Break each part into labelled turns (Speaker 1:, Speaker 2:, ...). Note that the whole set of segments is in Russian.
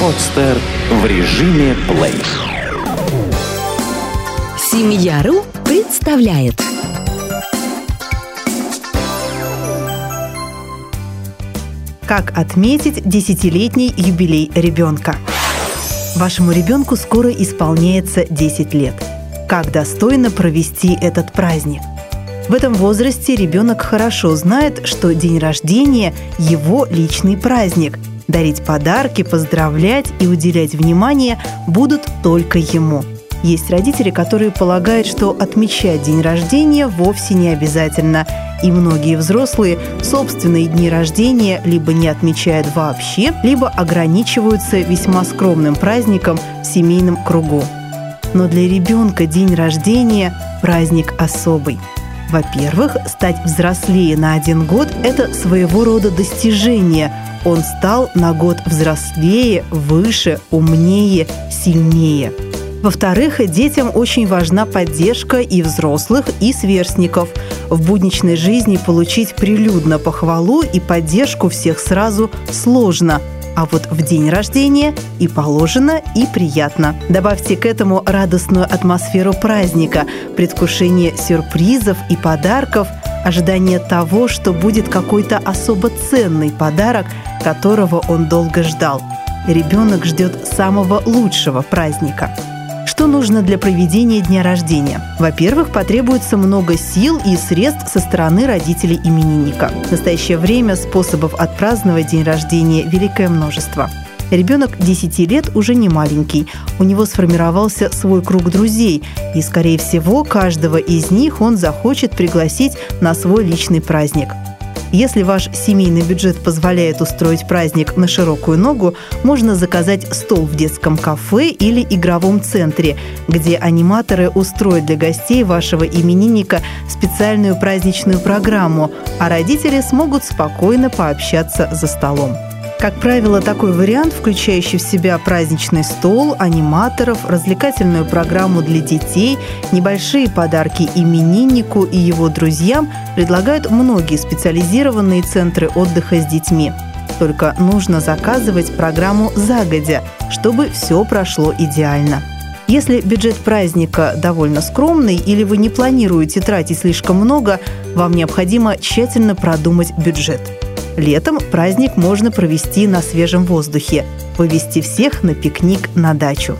Speaker 1: Подстер в режиме плей.
Speaker 2: Семья.ру представляет
Speaker 3: Как отметить десятилетний юбилей ребенка? Вашему ребенку скоро исполняется 10 лет. Как достойно провести этот праздник? В этом возрасте ребенок хорошо знает, что день рождения – его личный праздник. Дарить подарки, поздравлять и уделять внимание будут только ему – есть родители, которые полагают, что отмечать день рождения вовсе не обязательно. И многие взрослые собственные дни рождения либо не отмечают вообще, либо ограничиваются весьма скромным праздником в семейном кругу. Но для ребенка день рождения – праздник особый. Во-первых, стать взрослее на один год – это своего рода достижение. Он стал на год взрослее, выше, умнее, сильнее – во-вторых, детям очень важна поддержка и взрослых, и сверстников. В будничной жизни получить прилюдно похвалу и поддержку всех сразу сложно – а вот в день рождения и положено, и приятно. Добавьте к этому радостную атмосферу праздника, предвкушение сюрпризов и подарков, ожидание того, что будет какой-то особо ценный подарок, которого он долго ждал. Ребенок ждет самого лучшего праздника. Что нужно для проведения дня рождения? Во-первых, потребуется много сил и средств со стороны родителей именинника. В настоящее время способов отпраздновать день рождения великое множество. Ребенок 10 лет уже не маленький. У него сформировался свой круг друзей, и, скорее всего, каждого из них он захочет пригласить на свой личный праздник – если ваш семейный бюджет позволяет устроить праздник на широкую ногу, можно заказать стол в детском кафе или игровом центре, где аниматоры устроят для гостей вашего именинника специальную праздничную программу, а родители смогут спокойно пообщаться за столом. Как правило, такой вариант, включающий в себя праздничный стол, аниматоров, развлекательную программу для детей, небольшие подарки имениннику и его друзьям, предлагают многие специализированные центры отдыха с детьми. Только нужно заказывать программу загодя, чтобы все прошло идеально. Если бюджет праздника довольно скромный или вы не планируете тратить слишком много, вам необходимо тщательно продумать бюджет – Летом праздник можно провести на свежем воздухе, вывести всех на пикник на дачу.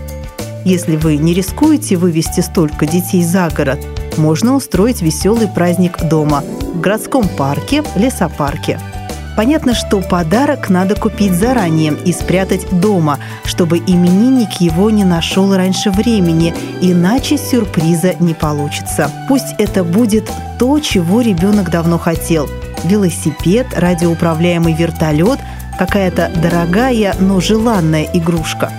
Speaker 3: Если вы не рискуете вывести столько детей за город, можно устроить веселый праздник дома в городском парке, лесопарке. Понятно, что подарок надо купить заранее и спрятать дома, чтобы именинник его не нашел раньше времени, иначе сюрприза не получится. Пусть это будет то, чего ребенок давно хотел – велосипед, радиоуправляемый вертолет, какая-то дорогая, но желанная игрушка.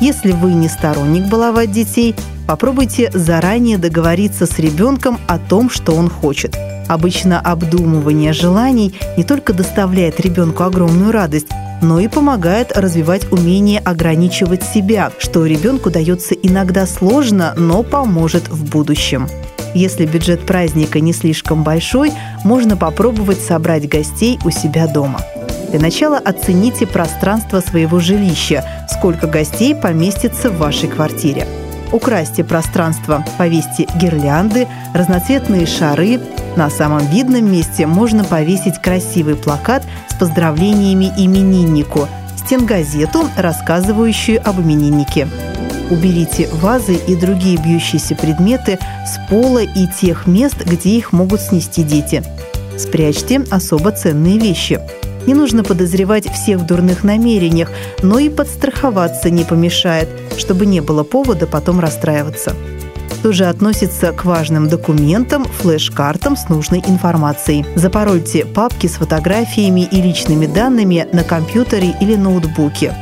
Speaker 3: Если вы не сторонник баловать детей, попробуйте заранее договориться с ребенком о том, что он хочет. Обычно обдумывание желаний не только доставляет ребенку огромную радость, но и помогает развивать умение ограничивать себя, что ребенку дается иногда сложно, но поможет в будущем. Если бюджет праздника не слишком большой, можно попробовать собрать гостей у себя дома. Для начала оцените пространство своего жилища, сколько гостей поместится в вашей квартире. Украсьте пространство, повесьте гирлянды, разноцветные шары. На самом видном месте можно повесить красивый плакат с поздравлениями имениннику, стенгазету, рассказывающую об имениннике. Уберите вазы и другие бьющиеся предметы с пола и тех мест, где их могут снести дети. Спрячьте особо ценные вещи. Не нужно подозревать всех в дурных намерениях, но и подстраховаться не помешает, чтобы не было повода потом расстраиваться. Тоже относится к важным документам, флеш-картам с нужной информацией. Запорольте папки с фотографиями и личными данными на компьютере или ноутбуке.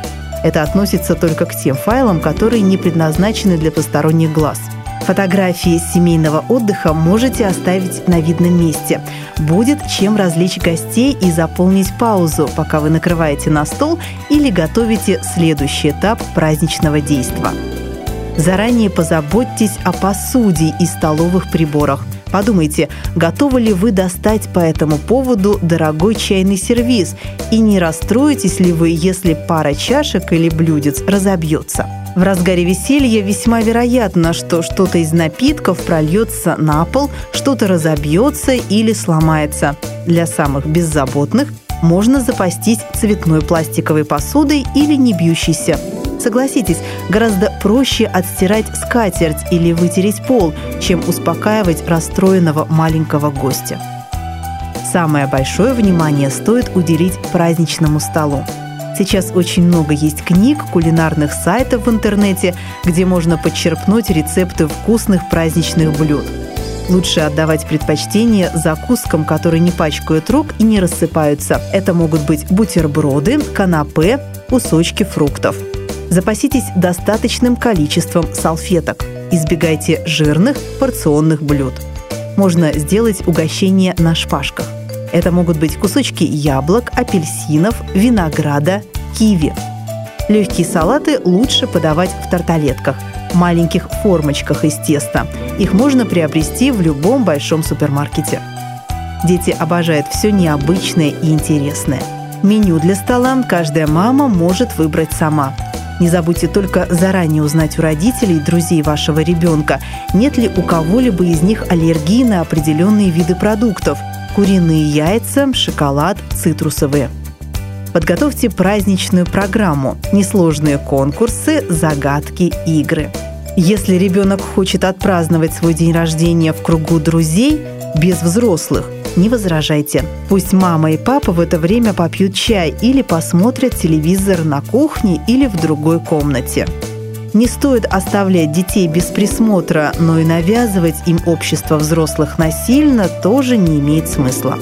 Speaker 3: Это относится только к тем файлам, которые не предназначены для посторонних глаз. Фотографии семейного отдыха можете оставить на видном месте. Будет чем развлечь гостей и заполнить паузу, пока вы накрываете на стол или готовите следующий этап праздничного действа. Заранее позаботьтесь о посуде и столовых приборах. Подумайте, готовы ли вы достать по этому поводу дорогой чайный сервиз и не расстроитесь ли вы, если пара чашек или блюдец разобьется. В разгаре веселья весьма вероятно, что что-то из напитков прольется на пол, что-то разобьется или сломается. Для самых беззаботных можно запастись цветной пластиковой посудой или не бьющейся. Согласитесь, гораздо проще отстирать скатерть или вытереть пол, чем успокаивать расстроенного маленького гостя. Самое большое внимание стоит уделить праздничному столу. Сейчас очень много есть книг, кулинарных сайтов в интернете, где можно подчерпнуть рецепты вкусных праздничных блюд. Лучше отдавать предпочтение закускам, которые не пачкают рук и не рассыпаются. Это могут быть бутерброды, канапе, кусочки фруктов – Запаситесь достаточным количеством салфеток. Избегайте жирных порционных блюд. Можно сделать угощение на шпажках. Это могут быть кусочки яблок, апельсинов, винограда, киви. Легкие салаты лучше подавать в тарталетках, маленьких формочках из теста. Их можно приобрести в любом большом супермаркете. Дети обожают все необычное и интересное. Меню для стола каждая мама может выбрать сама – не забудьте только заранее узнать у родителей друзей вашего ребенка, нет ли у кого-либо из них аллергии на определенные виды продуктов – куриные яйца, шоколад, цитрусовые. Подготовьте праздничную программу, несложные конкурсы, загадки, игры. Если ребенок хочет отпраздновать свой день рождения в кругу друзей, без взрослых, не возражайте. Пусть мама и папа в это время попьют чай или посмотрят телевизор на кухне или в другой комнате. Не стоит оставлять детей без присмотра, но и навязывать им общество взрослых насильно тоже не имеет смысла.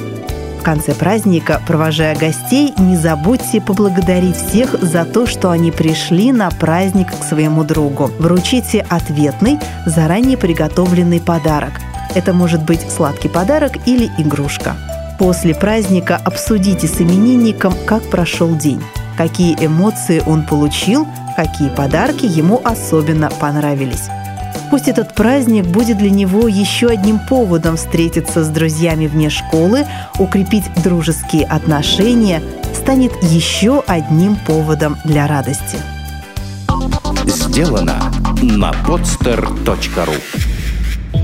Speaker 3: В конце праздника, провожая гостей, не забудьте поблагодарить всех за то, что они пришли на праздник к своему другу. Вручите ответный, заранее приготовленный подарок – это может быть сладкий подарок или игрушка. После праздника обсудите с именинником, как прошел день, какие эмоции он получил, какие подарки ему особенно понравились. Пусть этот праздник будет для него еще одним поводом встретиться с друзьями вне школы, укрепить дружеские отношения, станет еще одним поводом для радости.
Speaker 1: Сделано на podster.ru